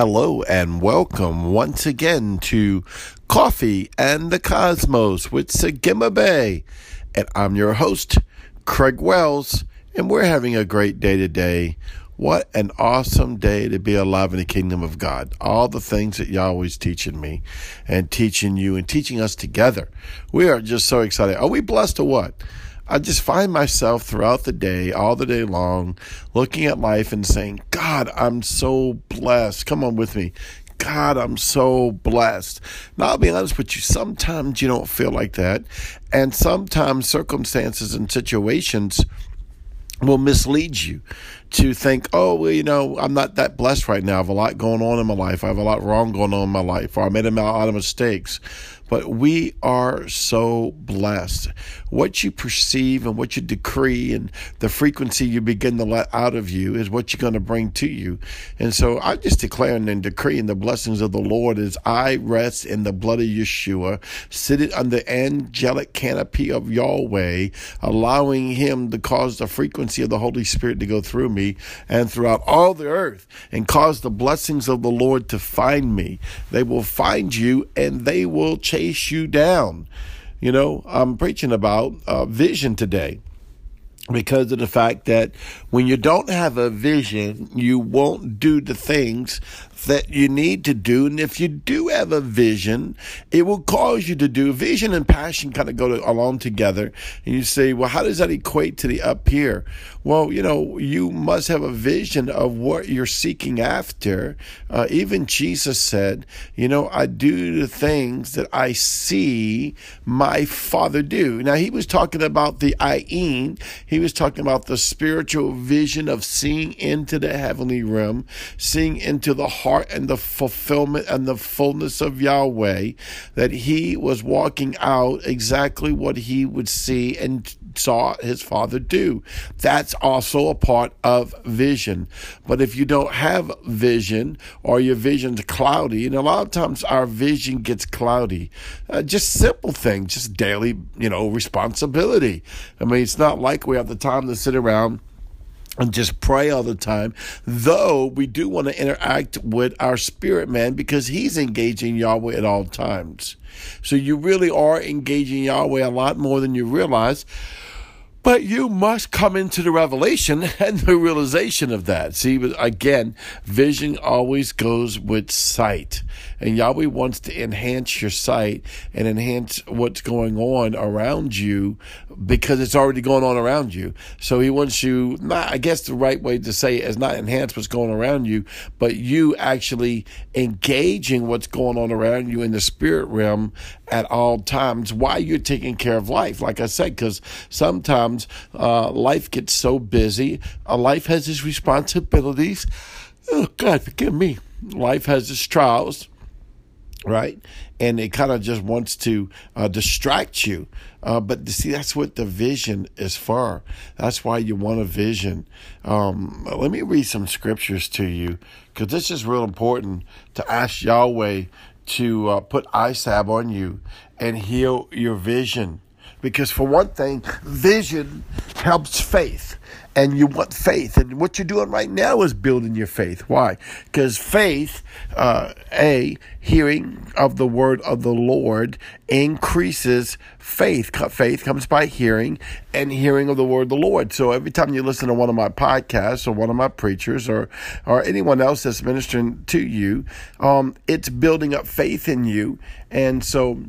Hello and welcome once again to Coffee and the Cosmos with Sagima Bay. And I'm your host, Craig Wells, and we're having a great day today. What an awesome day to be alive in the kingdom of God. All the things that Yahweh's teaching me and teaching you and teaching us together. We are just so excited. Are we blessed or what? I just find myself throughout the day, all the day long, looking at life and saying, God, I'm so blessed. Come on with me. God, I'm so blessed. Now, I'll be honest with you, sometimes you don't feel like that. And sometimes circumstances and situations will mislead you to think, oh, well, you know, I'm not that blessed right now. I have a lot going on in my life. I have a lot wrong going on in my life, or I made a lot of mistakes. But we are so blessed. What you perceive and what you decree and the frequency you begin to let out of you is what you're going to bring to you. And so I just declaring and decreeing the blessings of the Lord as I rest in the blood of Yeshua, sitting under the angelic canopy of Yahweh, allowing Him to cause the frequency of the Holy Spirit to go through me and throughout all the earth and cause the blessings of the Lord to find me. They will find you and they will chase you down. You know, I'm preaching about uh, vision today because of the fact that when you don't have a vision, you won't do the things that you need to do. And if you do have a vision, it will cause you to do. Vision and passion kind of go to, along together. And you say, well, how does that equate to the up here? Well, you know, you must have a vision of what you're seeking after. Uh, even Jesus said, you know, I do the things that I see my Father do. Now, he was talking about the ayin. He was talking about the spiritual vision of seeing into the heavenly realm, seeing into the heart and the fulfillment and the fullness of Yahweh, that he was walking out exactly what he would see and saw his father do. That's also a part of vision. But if you don't have vision or your vision's cloudy, and a lot of times our vision gets cloudy, uh, just simple things, just daily, you know, responsibility. I mean, it's not like we have the time to sit around and just pray all the time. Though we do want to interact with our spirit man because he's engaging Yahweh at all times. So you really are engaging Yahweh a lot more than you realize. But you must come into the revelation and the realization of that. See, again, vision always goes with sight. And Yahweh wants to enhance your sight and enhance what's going on around you because it's already going on around you. So he wants you, not, I guess the right way to say it is not enhance what's going around you, but you actually engaging what's going on around you in the spirit realm at all times while you're taking care of life. Like I said, because sometimes uh, life gets so busy, uh, life has its responsibilities. Oh, God, forgive me. Life has its trials right? And it kind of just wants to uh, distract you. Uh, but see, that's what the vision is for. That's why you want a vision. Um, let me read some scriptures to you because this is real important to ask Yahweh to uh, put salve on you and heal your vision. Because for one thing, vision helps faith and you want faith. And what you're doing right now is building your faith. Why? Because faith, uh, A, hearing of the word of the Lord increases faith. Faith comes by hearing and hearing of the word of the Lord. So every time you listen to one of my podcasts or one of my preachers or, or anyone else that's ministering to you, um, it's building up faith in you. And so,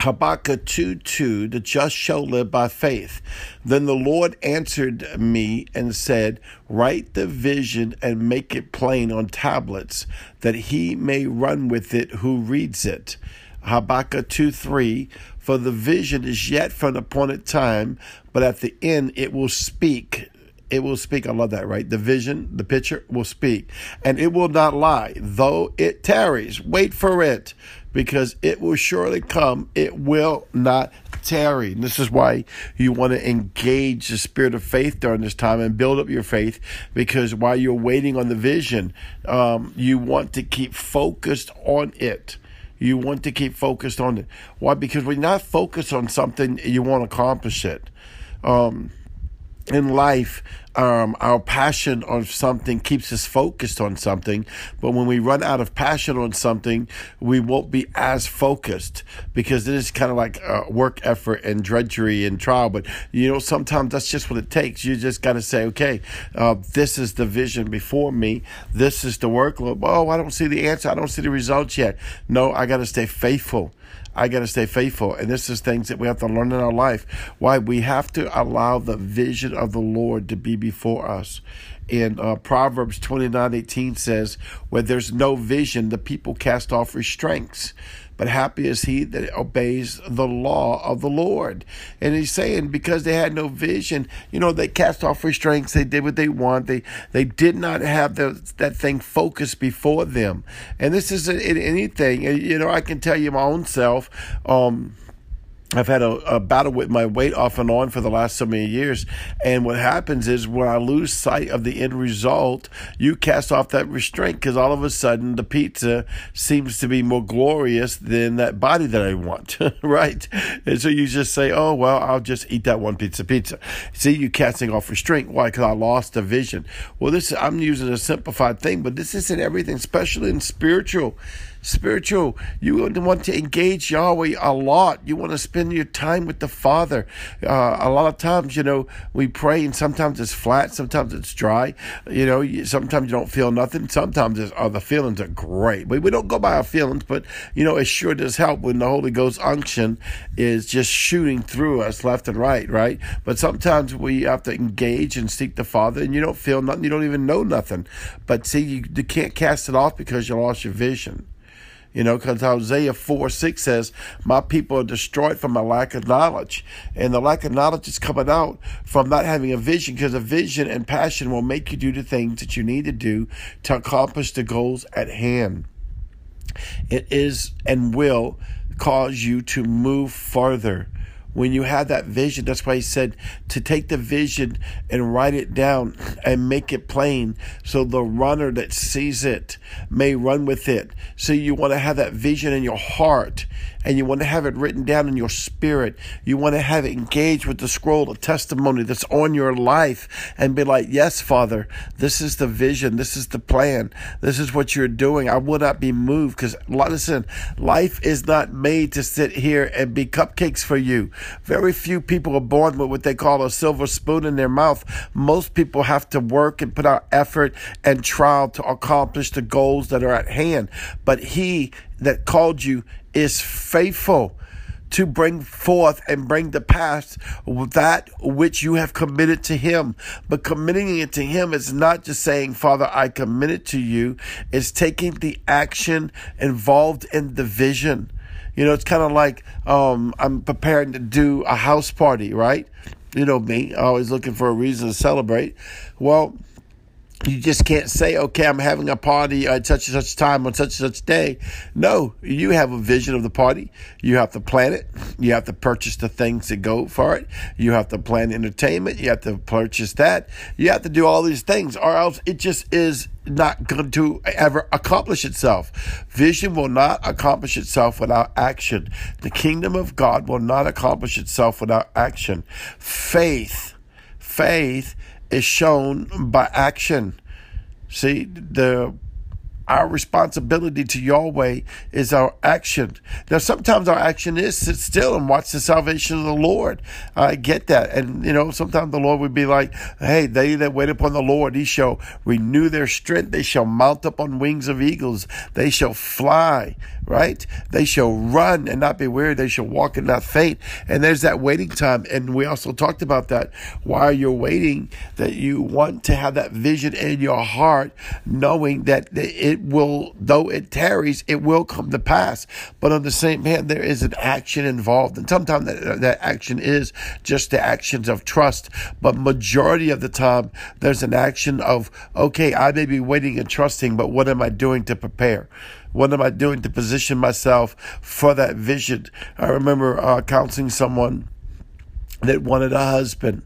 Habakkuk 2 2, the just shall live by faith. Then the Lord answered me and said, Write the vision and make it plain on tablets, that he may run with it who reads it. Habakkuk 2 3, For the vision is yet for an appointed time, but at the end it will speak it will speak. I love that, right? The vision, the picture will speak, and it will not lie, though it tarries. Wait for it because it will surely come. It will not tarry. And this is why you want to engage the spirit of faith during this time and build up your faith because while you're waiting on the vision, um, you want to keep focused on it. You want to keep focused on it. Why? Because when you're not focused on something, you won't accomplish it. Um, in life, um, our passion on something keeps us focused on something. But when we run out of passion on something, we won't be as focused because it is kind of like uh, work effort and drudgery and trial. But, you know, sometimes that's just what it takes. You just got to say, okay, uh, this is the vision before me. This is the workload. Oh, I don't see the answer. I don't see the results yet. No, I got to stay faithful. I got to stay faithful. And this is things that we have to learn in our life. Why? We have to allow the vision of the Lord to be before us. In uh, Proverbs 29 18 says, Where there's no vision, the people cast off restraints but happy is he that obeys the law of the Lord. And he's saying because they had no vision, you know, they cast off restraints, they did what they want, they they did not have the, that thing focused before them. And this isn't anything, you know, I can tell you my own self. Um, I've had a, a, battle with my weight off and on for the last so many years. And what happens is when I lose sight of the end result, you cast off that restraint because all of a sudden the pizza seems to be more glorious than that body that I want, right? And so you just say, oh, well, I'll just eat that one pizza pizza. See, you casting off restraint. Why? Because I lost the vision. Well, this I'm using a simplified thing, but this isn't everything, especially in spiritual spiritual. You want to engage Yahweh a lot. You want to spend your time with the Father. Uh, a lot of times, you know, we pray and sometimes it's flat, sometimes it's dry. You know, sometimes you don't feel nothing. Sometimes oh, the feelings are great. But we don't go by our feelings, but, you know, it sure does help when the Holy Ghost unction is just shooting through us left and right, right? But sometimes we have to engage and seek the Father and you don't feel nothing. You don't even know nothing. But see, you, you can't cast it off because you lost your vision. You know, because Hosea 4 6 says, My people are destroyed from a lack of knowledge. And the lack of knowledge is coming out from not having a vision, because a vision and passion will make you do the things that you need to do to accomplish the goals at hand. It is and will cause you to move farther when you have that vision, that's why he said to take the vision and write it down and make it plain so the runner that sees it may run with it. So you want to have that vision in your heart and you want to have it written down in your spirit. You want to have it engaged with the scroll of testimony that's on your life and be like, Yes, Father, this is the vision. This is the plan. This is what you're doing. I will not be moved because, listen, life is not made to sit here and be cupcakes for you. Very few people are born with what they call a silver spoon in their mouth. Most people have to work and put out effort and trial to accomplish the goals that are at hand. But He that called you is faithful to bring forth and bring to pass that which you have committed to him. But committing it to him is not just saying, Father, I commit it to you. It's taking the action involved in the vision. You know, it's kind of like um, I'm preparing to do a house party, right? You know me, always looking for a reason to celebrate. Well, you just can't say, okay, I'm having a party at such and such time on such and such day. No, you have a vision of the party. You have to plan it. You have to purchase the things that go for it. You have to plan entertainment. You have to purchase that. You have to do all these things, or else it just is not going to ever accomplish itself. Vision will not accomplish itself without action. The kingdom of God will not accomplish itself without action. Faith, faith is shown by action. See, the our responsibility to Yahweh is our action. Now, sometimes our action is sit still and watch the salvation of the Lord. I get that. And, you know, sometimes the Lord would be like, hey, they that wait upon the Lord, he shall renew their strength. They shall mount up on wings of eagles. They shall fly, right? They shall run and not be weary. They shall walk and not faint. And there's that waiting time. And we also talked about that while you're waiting, that you want to have that vision in your heart, knowing that it it will, though it tarries, it will come to pass. But on the same hand, there is an action involved. And sometimes that, that action is just the actions of trust. But majority of the time, there's an action of, okay, I may be waiting and trusting, but what am I doing to prepare? What am I doing to position myself for that vision? I remember uh, counseling someone that wanted a husband.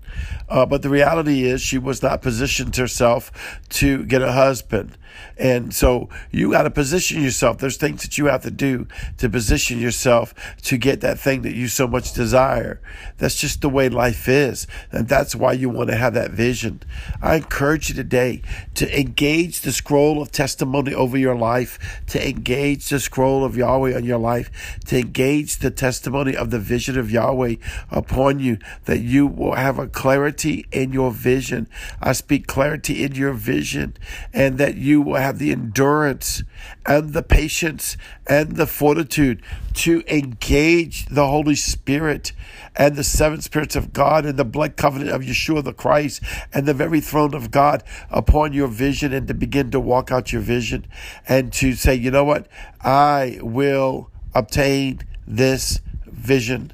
Uh, but the reality is, she was not positioned herself to get a husband. And so you got to position yourself. There's things that you have to do to position yourself to get that thing that you so much desire. That's just the way life is. And that's why you want to have that vision. I encourage you today to engage the scroll of testimony over your life, to engage the scroll of Yahweh on your life, to engage the testimony of the vision of Yahweh upon you, that you will have a clarity in your vision. I speak clarity in your vision and that will have the endurance and the patience and the fortitude to engage the Holy Spirit and the seven spirits of God and the blood covenant of Yeshua the Christ and the very throne of God upon your vision and to begin to walk out your vision and to say, you know what? I will obtain this vision.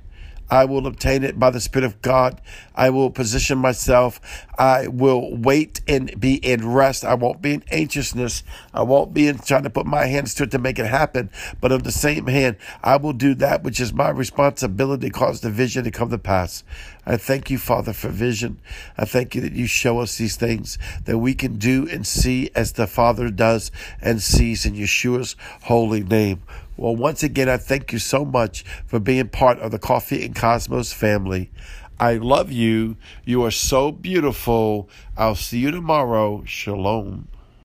I will obtain it by the Spirit of God. I will position myself. I will wait and be in rest. I won't be in anxiousness. I won't be in trying to put my hands to it to make it happen. But on the same hand, I will do that which is my responsibility to cause the vision to come to pass. I thank you, Father, for vision. I thank you that you show us these things that we can do and see as the Father does and sees in Yeshua's holy name. Well, once again, I thank you so much for being part of the Coffee and Cosmos family. I love you. You are so beautiful. I'll see you tomorrow. Shalom.